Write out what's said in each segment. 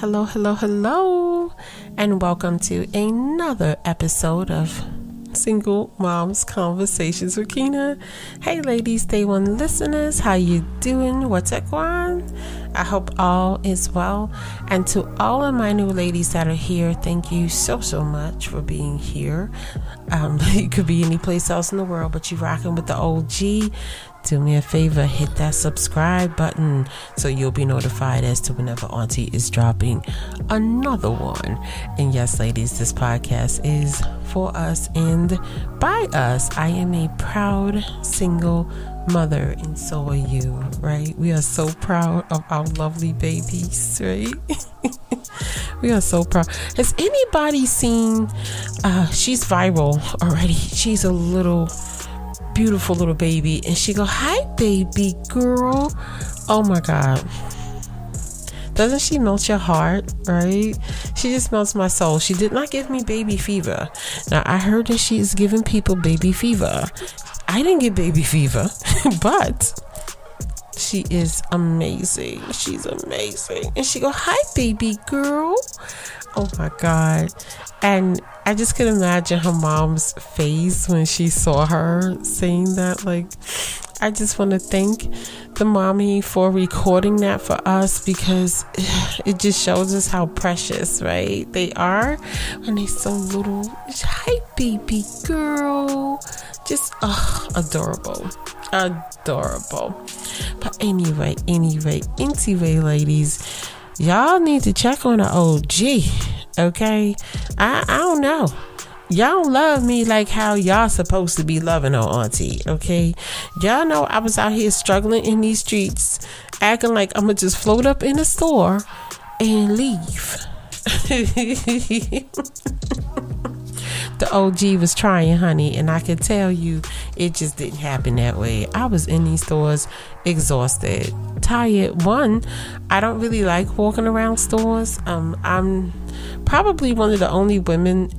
Hello, hello, hello, and welcome to another episode of Single Moms Conversations with Keyna. Hey, ladies, day one listeners, how you doing? What's up, Juan? I hope all is well. And to all of my new ladies that are here, thank you so so much for being here. Um, you could be any place else in the world, but you rocking with the OG do me a favor, hit that subscribe button so you'll be notified as to whenever Auntie is dropping another one. And yes, ladies, this podcast is for us and by us. I am a proud single mother, and so are you, right? We are so proud of our lovely babies, right? we are so proud. Has anybody seen? Uh, she's viral already. She's a little beautiful little baby. And she go, hi, baby girl. Oh my God. Doesn't she melt your heart, right? She just melts my soul. She did not give me baby fever. Now, I heard that she is giving people baby fever. I didn't get baby fever, but she is amazing. She's amazing. And she go, hi, baby girl. Oh my God. And I just could imagine her mom's face when she saw her saying that. Like, I just want to thank the mommy for recording that for us because it just shows us how precious, right? They are when they're so little. Hi, baby girl. Just adorable. Adorable. But anyway, anyway, anyway, ladies, y'all need to check on the OG Okay? I, I don't know. Y'all love me like how y'all supposed to be loving on auntie, okay? Y'all know I was out here struggling in these streets, acting like I'ma just float up in the store and leave. the OG was trying, honey, and I can tell you it just didn't happen that way. I was in these stores exhausted, tired. One, I don't really like walking around stores. Um, I'm probably one of the only women.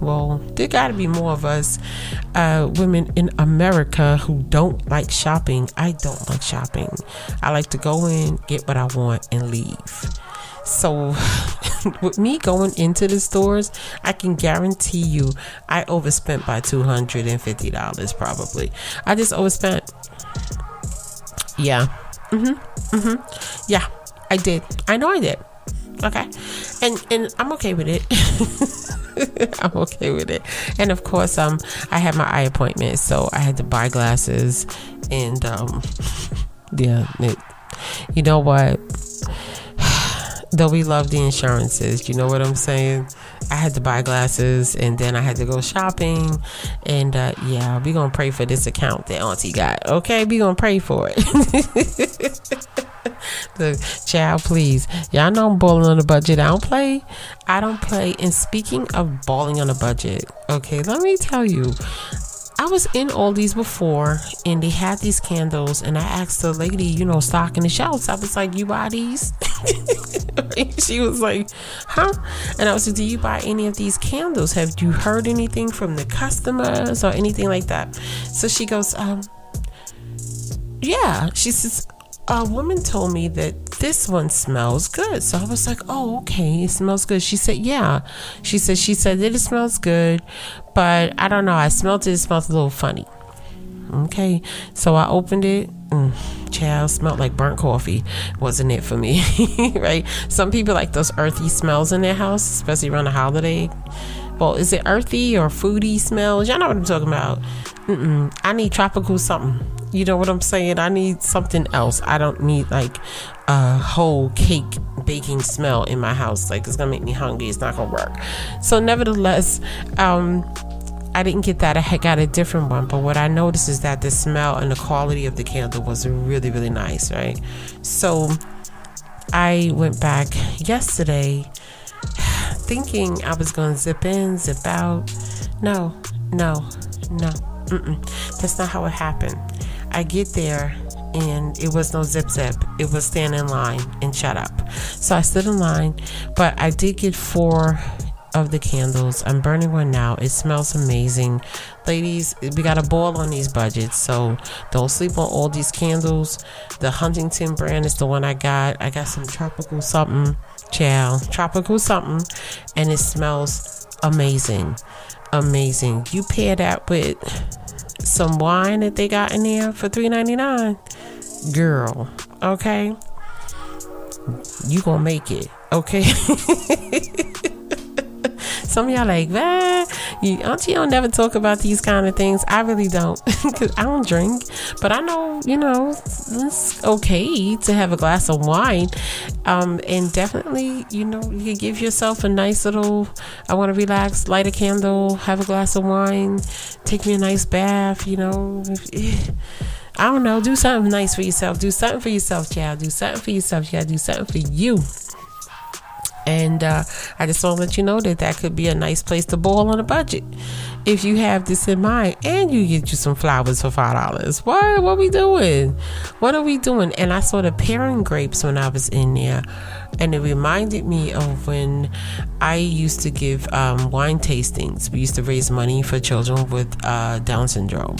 Well, there got to be more of us uh, women in America who don't like shopping. I don't like shopping. I like to go in, get what I want, and leave. So, with me going into the stores, I can guarantee you I overspent by $250 probably. I just overspent. Yeah. Mhm. Mhm. Yeah, I did. I know I did. Okay. And and I'm okay with it. I'm okay with it. And of course, um I had my eye appointment, so I had to buy glasses and um yeah, it, you know what? Though we love the insurances, you know what I'm saying? I had to buy glasses and then I had to go shopping. And uh, yeah, we gonna pray for this account that Auntie got. Okay, we gonna pray for it. Look, child, please. Y'all know I'm balling on a budget. I don't play. I don't play. And speaking of balling on a budget, okay, let me tell you, I was in Aldi's before and they had these candles and I asked the lady, you know, stocking the shelves. I was like, You buy these? she was like, Huh? And I was like, Do you buy any of these candles? Have you heard anything from the customers or anything like that? So she goes, um, yeah. She says, a woman told me that this one smells good. So I was like, oh, okay, it smells good. She said, yeah. She said, she said that it smells good, but I don't know. I smelled it. It smells a little funny. Okay, so I opened it. Mm, child smelled like burnt coffee. Wasn't it for me? right? Some people like those earthy smells in their house, especially around the holiday. Well, is it earthy or foodie smells? Y'all know what I'm talking about. Mm-mm. I need tropical something. You know what I'm saying? I need something else. I don't need like a whole cake baking smell in my house. Like it's gonna make me hungry. It's not gonna work. So, nevertheless, um, I didn't get that. I got a different one. But what I noticed is that the smell and the quality of the candle was really, really nice, right? So I went back yesterday thinking I was going to zip in, zip out. No, no, no. Mm-mm. That's not how it happened. I get there and it was no zip zip. It was stand in line and shut up. So I stood in line, but I did get four of the candles. I'm burning one now. It smells amazing. Ladies, we got a ball on these budgets, so don't sleep on all these candles. The Huntington brand is the one I got. I got some tropical something. chow, tropical something, and it smells amazing. Amazing. You pair that with some wine that they got in there for $3.99. Girl, okay? You gonna make it, okay? Some of y'all like, man, you, auntie don't never talk about these kind of things. I really don't, because I don't drink. But I know, you know, it's okay to have a glass of wine. Um, and definitely, you know, you give yourself a nice little, I want to relax, light a candle, have a glass of wine, take me a nice bath, you know. I don't know, do something nice for yourself. Do something for yourself, child. Do something for yourself. You gotta do something for you. And uh, I just want to let you know that that could be a nice place to boil on a budget if you have this in mind. And you get you some flowers for five dollars. What? What we doing? What are we doing? And I saw the pairing grapes when I was in there and it reminded me of when I used to give um, wine tastings. We used to raise money for children with uh, Down syndrome,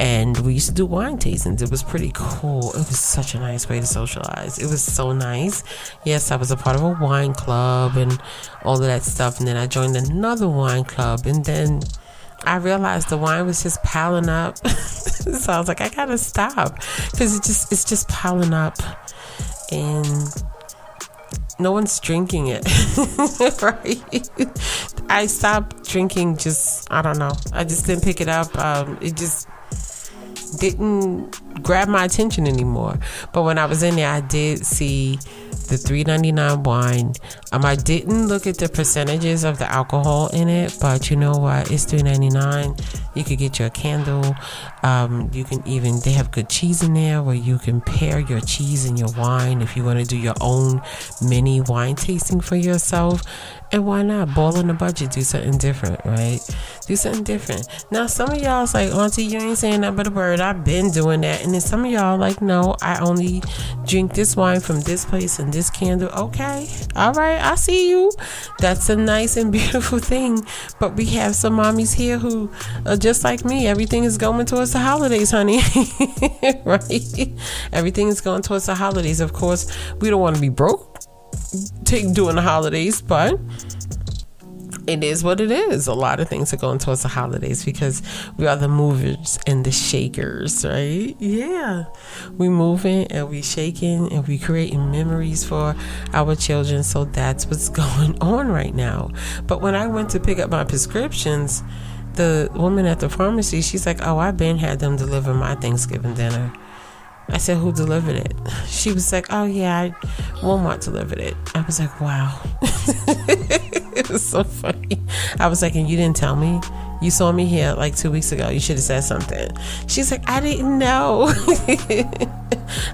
and we used to do wine tastings. It was pretty cool. It was such a nice way to socialize. It was so nice. Yes, I was a part of a wine club and all of that stuff, and then I joined another wine club, and then. I realized the wine was just piling up, so I was like, I gotta stop because it just it's just piling up, and no one's drinking it right? I stopped drinking just i don't know. I just didn't pick it up. Um, it just didn't grab my attention anymore. But when i was in there i did see the 3.99 wine. Um, I didn't look at the percentages of the alcohol in it, but you know what? It's 3.99. You could get your candle. Um, you can even they have good cheese in there where you can pair your cheese and your wine if you want to do your own mini wine tasting for yourself. And why not? Ball on the budget, do something different, right? Do something different. Now, some of y'all's like, Auntie, you ain't saying that but a word. I've been doing that. And then some of y'all like, no, I only drink this wine from this place and this candle. Okay. All right. I see you. That's a nice and beautiful thing. But we have some mommies here who are just like me. Everything is going towards the holidays, honey. right? Everything is going towards the holidays. Of course, we don't want to be broke take during the holidays, but it is what it is. A lot of things are going towards the holidays because we are the movers and the shakers, right? Yeah. We moving and we shaking and we creating memories for our children. So that's what's going on right now. But when I went to pick up my prescriptions, the woman at the pharmacy, she's like, Oh, I've been had them deliver my Thanksgiving dinner. I said, Who delivered it? She was like, Oh, yeah, Walmart delivered it. I was like, Wow. it was so funny. I was like, And you didn't tell me? You saw me here like two weeks ago. You should have said something. She's like, I didn't know.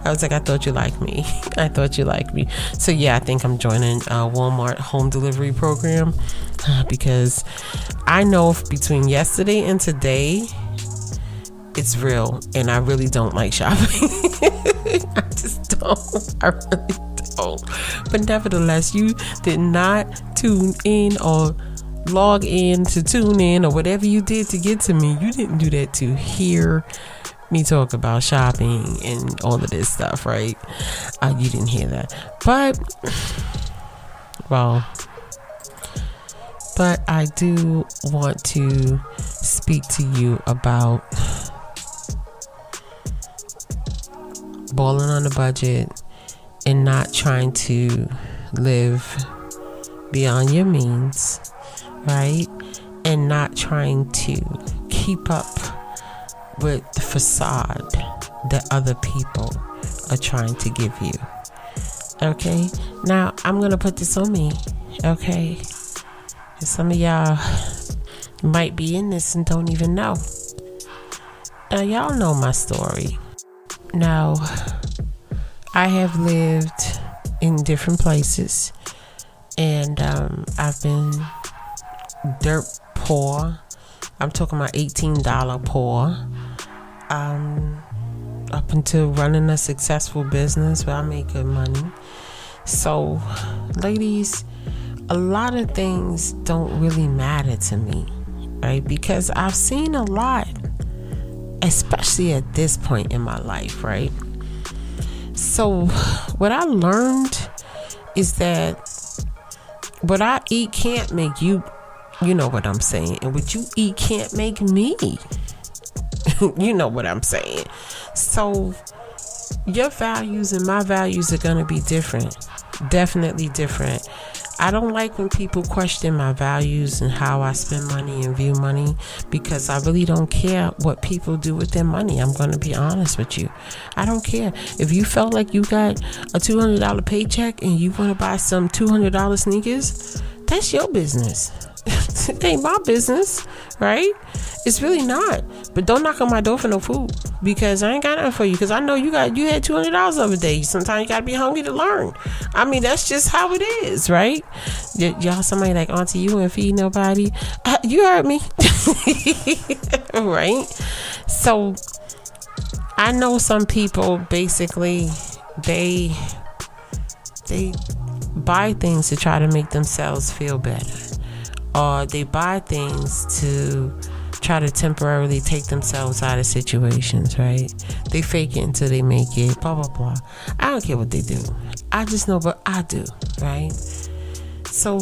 I was like, I thought you liked me. I thought you liked me. So, yeah, I think I'm joining a Walmart home delivery program uh, because I know between yesterday and today, it's real and I really don't like shopping. I just don't. I really don't. But nevertheless, you did not tune in or log in to tune in or whatever you did to get to me. You didn't do that to hear me talk about shopping and all of this stuff, right? Uh, you didn't hear that. But, well, but I do want to speak to you about balling on a budget and not trying to live beyond your means, right? And not trying to keep up with the facade that other people are trying to give you. Okay? Now, I'm to put this on me. Okay? Some of y'all might be in this and don't even know. Now, y'all know my story. Now, I have lived in different places and um, I've been dirt poor. I'm talking about $18 poor. Um, up until running a successful business where I make good money. So, ladies, a lot of things don't really matter to me, right? Because I've seen a lot especially at this point in my life, right? So, what I learned is that what I eat can't make you, you know what I'm saying. And what you eat can't make me. you know what I'm saying. So, your values and my values are going to be different. Definitely different. I don't like when people question my values and how I spend money and view money because I really don't care what people do with their money. I'm going to be honest with you. I don't care. If you felt like you got a $200 paycheck and you want to buy some $200 sneakers, that's your business. it ain't my business, right? It's really not. But don't knock on my door for no food because I ain't got nothing for you. Because I know you got you had two hundred dollars of a day. Sometimes you gotta be hungry to learn. I mean, that's just how it is, right? Y- y'all, somebody like Auntie, you and feed nobody. Uh, you heard me, right? So I know some people basically they they buy things to try to make themselves feel better or they buy things to try to temporarily take themselves out of situations, right? They fake it until they make it, blah, blah, blah. I don't care what they do. I just know what I do, right? So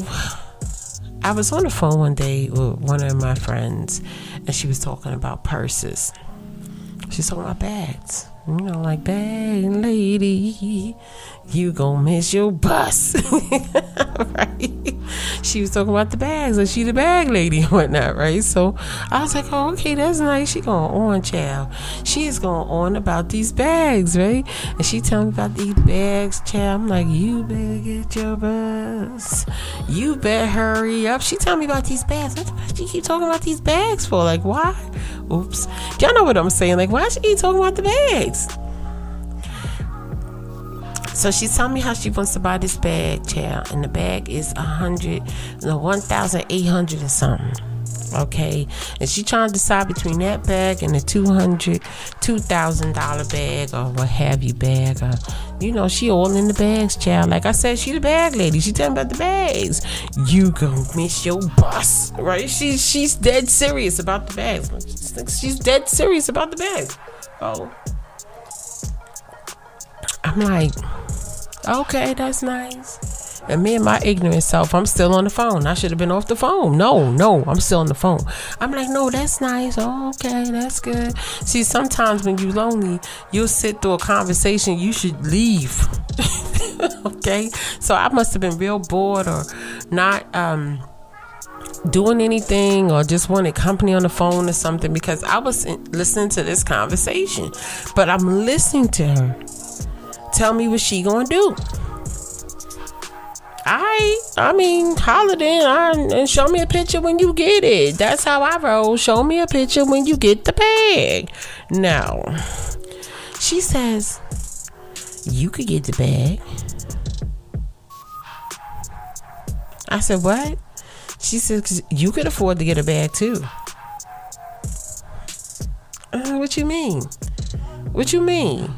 I was on the phone one day with one of my friends and she was talking about purses. She's talking about bags. You know, like bag lady, you gonna miss your bus. right? She was talking about the bags, and she the bag lady and whatnot, right? So I was like, oh, okay, that's nice. She going on, child. She is going on about these bags, right? And she telling me about these bags, child. I'm like, you better get your bus. You better hurry up. She telling me about these bags. What the she keep talking about these bags for? Like, why? Oops. Y'all know what I'm saying? Like, why she keep talking about the bags? So she's telling me how she wants to buy this bag, child, and the bag is a hundred, no, one thousand eight hundred or something. Okay, and she trying to decide between that bag and the two hundred, two thousand dollar bag or what have you bag. Or, you know, she all in the bags, child. Like I said, she the bag lady. She telling about the bags. You gonna miss your bus, right? She's she's dead serious about the bags. She's dead serious about the bags. Oh, I'm like. Okay, that's nice. And me and my ignorant self, I'm still on the phone. I should have been off the phone. No, no, I'm still on the phone. I'm like, no, that's nice. Oh, okay, that's good. See, sometimes when you're lonely, you'll sit through a conversation, you should leave. okay? So I must have been real bored or not um doing anything or just wanted company on the phone or something because I was listening to this conversation. But I'm listening to her tell me what she gonna do. I, I mean, holler then and show me a picture when you get it. That's how I roll. Show me a picture when you get the bag. Now, she says, you could get the bag. I said, what? She said, you could afford to get a bag too. Uh, what you mean? What you mean?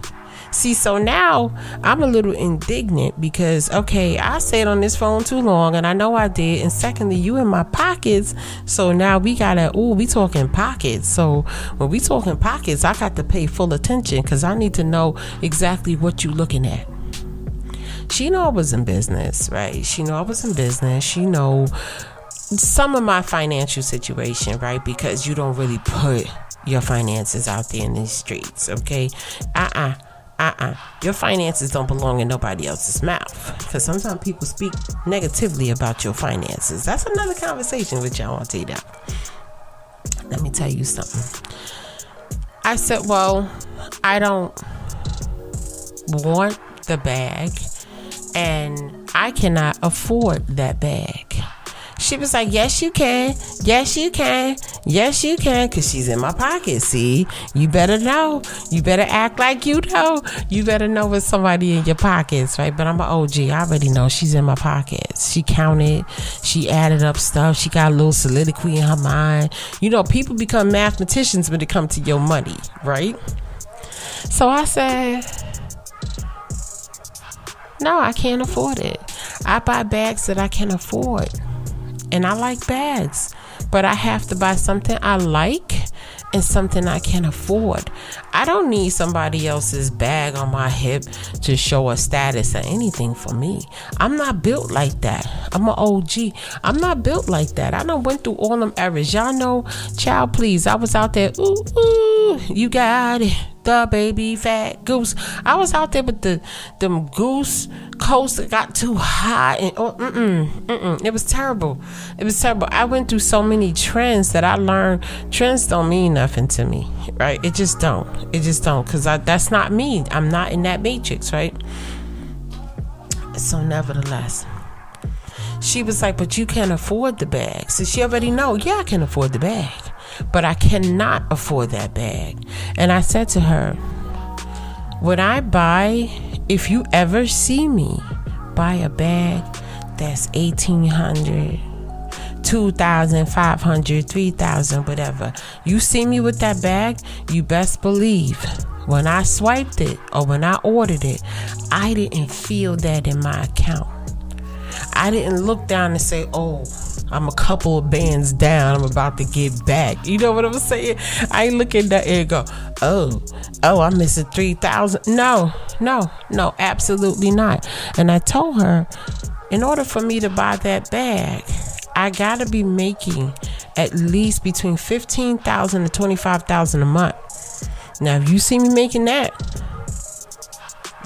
See, so now I'm a little indignant because, okay, I stayed on this phone too long and I know I did. And secondly, you in my pockets. So now we gotta, ooh, we talking pockets. So when we talking pockets, I got to pay full attention because I need to know exactly what you looking at. She know I was in business, right? She know I was in business. She know some of my financial situation, right? Because you don't really put your finances out there in these streets, okay? Uh-uh uh-uh. Your finances don't belong in nobody else's mouth. Because sometimes people speak negatively about your finances. That's another conversation with y'all tell that let me tell you something. I said well i don't want the bag and i cannot afford that bag she was like, Yes, you can. Yes, you can. Yes, you can. Because she's in my pocket. See, you better know. You better act like you know. You better know with somebody in your pockets, right? But I'm an OG. I already know she's in my pockets. She counted. She added up stuff. She got a little soliloquy in her mind. You know, people become mathematicians when it comes to your money, right? So I said, No, I can't afford it. I buy bags that I can afford and I like bags, but I have to buy something I like and something I can afford. I don't need somebody else's bag on my hip to show a status or anything for me. I'm not built like that. I'm an OG. I'm not built like that. I done went through all them eras. Y'all know, child, please. I was out there. Ooh, ooh, you got it the baby fat goose. I was out there with the them goose coats that got too high and oh, mm-mm, mm-mm. it was terrible. It was terrible. I went through so many trends that I learned trends don't mean nothing to me, right? It just don't. It just don't because that's not me. I'm not in that matrix, right? So nevertheless she was like, But you can't afford the bag. So she already know, yeah, I can afford the bag but I cannot afford that bag. And I said to her, Would I buy, if you ever see me buy a bag that's 1800 2500 3000 whatever you see me with that bag you best believe when i swiped it or when i ordered it i didn't feel that in my account i didn't look down and say oh I'm a couple of bands down. I'm about to get back. You know what I'm saying? I ain't looking that and go, oh, oh, I'm missing 3,000. No, no, no, absolutely not. And I told her, in order for me to buy that bag, I gotta be making at least between 15,000 to 25,000 a month. Now, if you see me making that,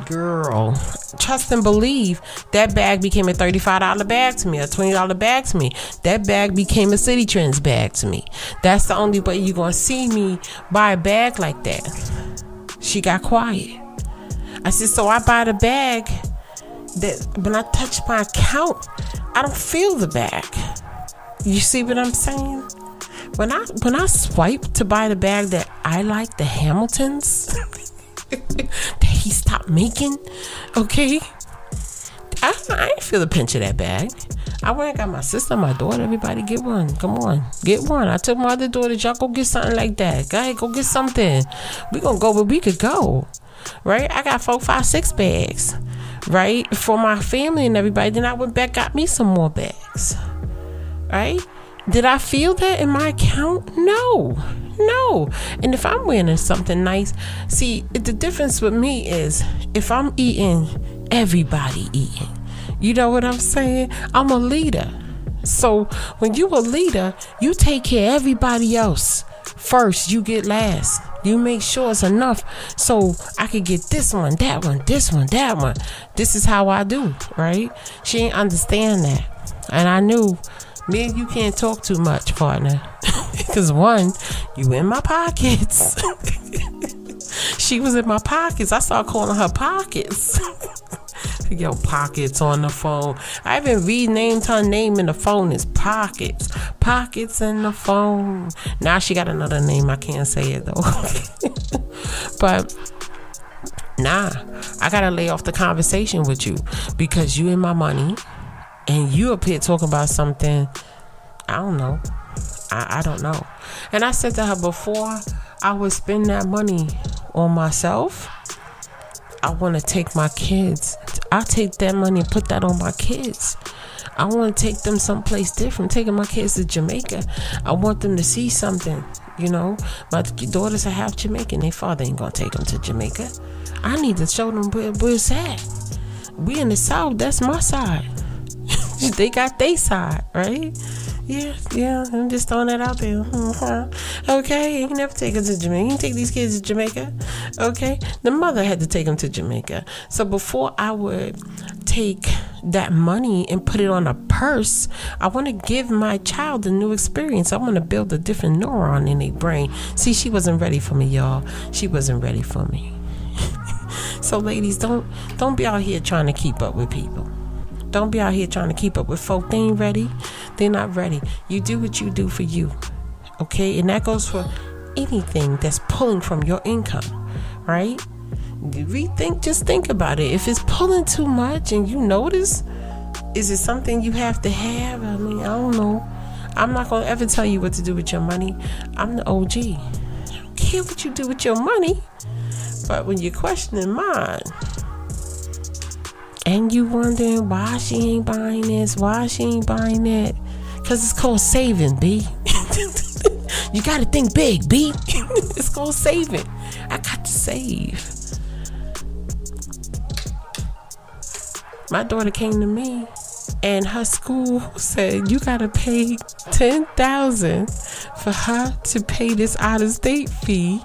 girl, trust and believe that bag became a $35 bag to me, a $20 bag to me. That bag became a Citi Trends bag to me. That's the only way you're to see me buy a bag like that. She got quiet. I said, so I buy the bag that when I touch my account, I don't feel the bag. You see what I'm saying? When I when I swipe to buy the bag that I like, the Hamiltons, he making. Okay. I, I ain't feel the pinch of that bag. I went and got my sister, my daughter, everybody get one. Come on, get one. I took my other daughter, y'all go get something like that. Go ahead, go get something. We gonna go where we could go. Right? I got four, five, six bags. Right? For my family and everybody. Then I went back, got me some more bags. Right? Did I feel that in my account? No. No. And if I'm wearing something nice, see, the difference with me is if I'm eating, everybody eating. You know what I'm saying? I'm a leader. So when you a leader, you take care of everybody else. First, you get last. You make sure it's enough so I could get this one, that one, this one, that one. This is how I do, right? She ain't understand that. And I knew me and you can't talk too much, partner. Because one, you in my pockets. she was in my pockets. I started calling her pockets. Yo, pockets on the phone. I even renamed her name in the phone as Pockets. Pockets in the phone. Now she got another name. I can't say it though. but nah, I gotta lay off the conversation with you because you in my money and you up here talking about something, I don't know. I, I don't know. And I said to her before I would spend that money on myself, I want to take my kids. I take that money and put that on my kids. I want to take them someplace different. Taking my kids to Jamaica. I want them to see something. You know, my daughters are half Jamaican. Their father ain't gonna take them to Jamaica. I need to show them where, where it's at. We in the South. That's my side. They got their side, right? Yeah, yeah, I'm just throwing that out there. Mm-hmm. Okay, you can never take us to Jamaica. You can take these kids to Jamaica. Okay, the mother had to take them to Jamaica. So before I would take that money and put it on a purse, I want to give my child a new experience. I want to build a different neuron in their brain. See, she wasn't ready for me, y'all. She wasn't ready for me. so, ladies, don't don't be out here trying to keep up with people. Don't be out here trying to keep up with folk. They ain't ready. They're not ready. You do what you do for you. Okay? And that goes for anything that's pulling from your income, right? Rethink, just think about it. If it's pulling too much and you notice, is it something you have to have? I mean, I don't know. I'm not going to ever tell you what to do with your money. I'm the OG. I don't care what you do with your money. But when you're questioning mine, and you wondering why she ain't buying this, why she ain't buying that. Cause it's called saving, B. you gotta think big, B. it's called saving. I got to save. My daughter came to me and her school said you gotta pay ten thousand for her to pay this out of state fee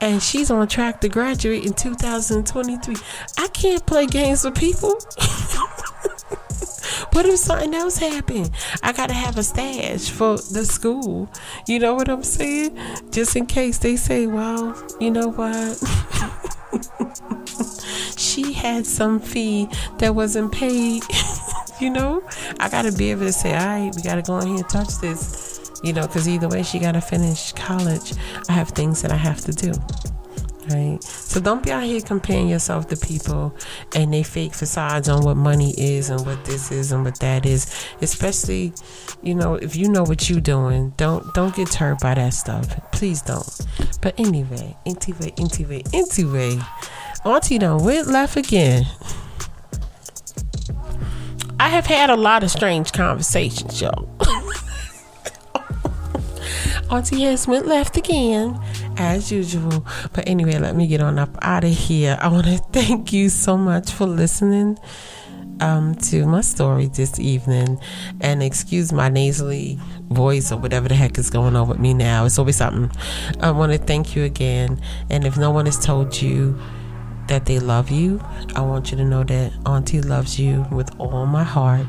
and she's on track to graduate in 2023 i can't play games with people. What if something else happened? I gotta have a stash for the school. You know what i'm saying? Just in case they say well you know what? She had some fee that wasn't paid. You know, I got to be able to say, all right, we got to go in here and touch this, you know, because either way, she got to finish college. I have things that I have to do. Right. So don't be out here comparing yourself to people and they fake facades on what money is and what this is and what that is. Especially, you know, if you know what you're doing, don't don't get hurt by that stuff. Please don't. But anyway, anyway, anyway, anyway, Auntie done went left again. I have had a lot of strange conversations, y'all. Auntie has went left again, as usual. But anyway, let me get on up out of here. I want to thank you so much for listening um, to my story this evening. And excuse my nasally voice or whatever the heck is going on with me now. It's always something. I want to thank you again. And if no one has told you, that they love you. I want you to know that Auntie loves you with all my heart.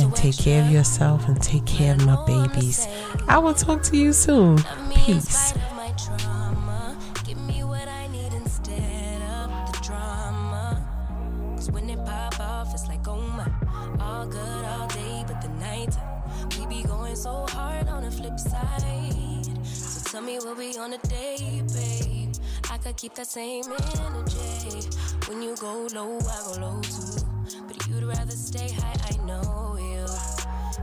And take care of yourself and take care of my babies. I will talk to you soon. Peace. on a day, babe? I could keep that same energy. When you go low, I go low too. But you'd rather stay high, I know.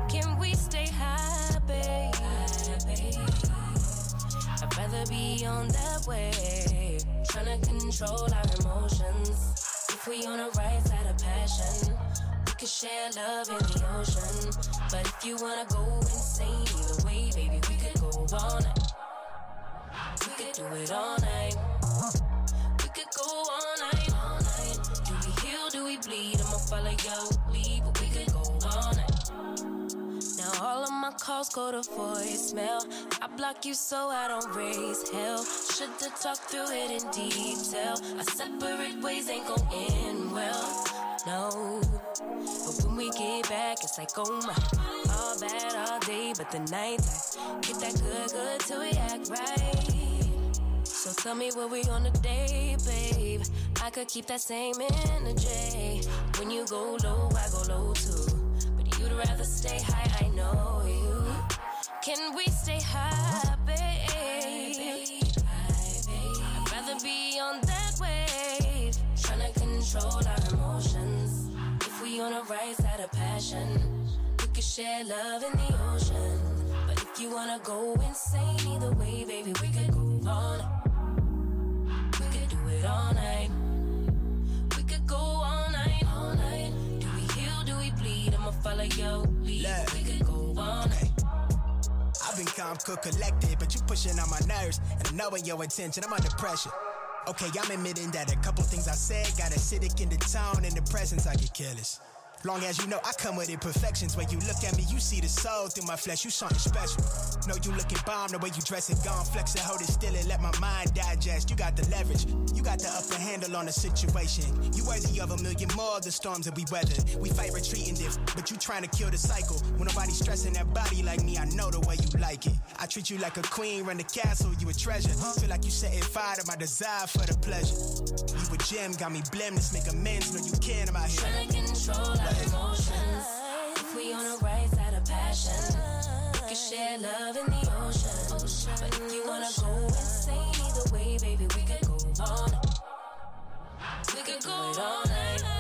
Can we stay high, babe? I'd rather be on that way. Trying to control our emotions. If we on the right side of passion, we could share love in the ocean. But if you wanna go insane either way, baby, we could go all night. We could do it all night. We could go all night, all night. Do we heal? Do we bleed? I'ma follow your my calls go to voicemail. I block you so I don't raise hell. Should've talked through it in detail. Our separate ways ain't gon' end well. No, but when we get back, it's like oh my, all bad all day, but the night time get that good, good till we act right. So tell me where we on a day, babe. I could keep that same energy. When you go low, I go low too. Rather stay high, I know you. Can we stay high, babe? I'd rather be on that wave. Trying to control our emotions. If we on the right side of passion, we could share love in the ocean. But if you wanna go insane either way, baby, we could go on We could do it all night. Look, we could go all okay. I've been calm, cool, collected, but you pushing on my nerves, and I knowing your intention. I'm under pressure. Okay, I'm admitting that a couple things I said got acidic in the tone, in the presence I get careless. Long as you know I come with imperfections. When you look at me, you see the soul through my flesh. You something special. Know you looking bomb the way you dress it, gone flex it, hold it still and let my mind digest. You got the leverage, you got the upper handle on the situation. You worthy of a million more of the storms that we weather. We fight retreating this, but you trying to kill the cycle. When nobody stressing that body like me, I know the way you like it. I treat you like a queen, run the castle, you a treasure. Feel like you setting fire to my desire for the pleasure. You a gem, got me blameless, make amends, know you can, I'm here. Control emotions. If we on the right side of passion, we can share love in the ocean. But if you wanna go insane either way, baby, we could go night. We could go all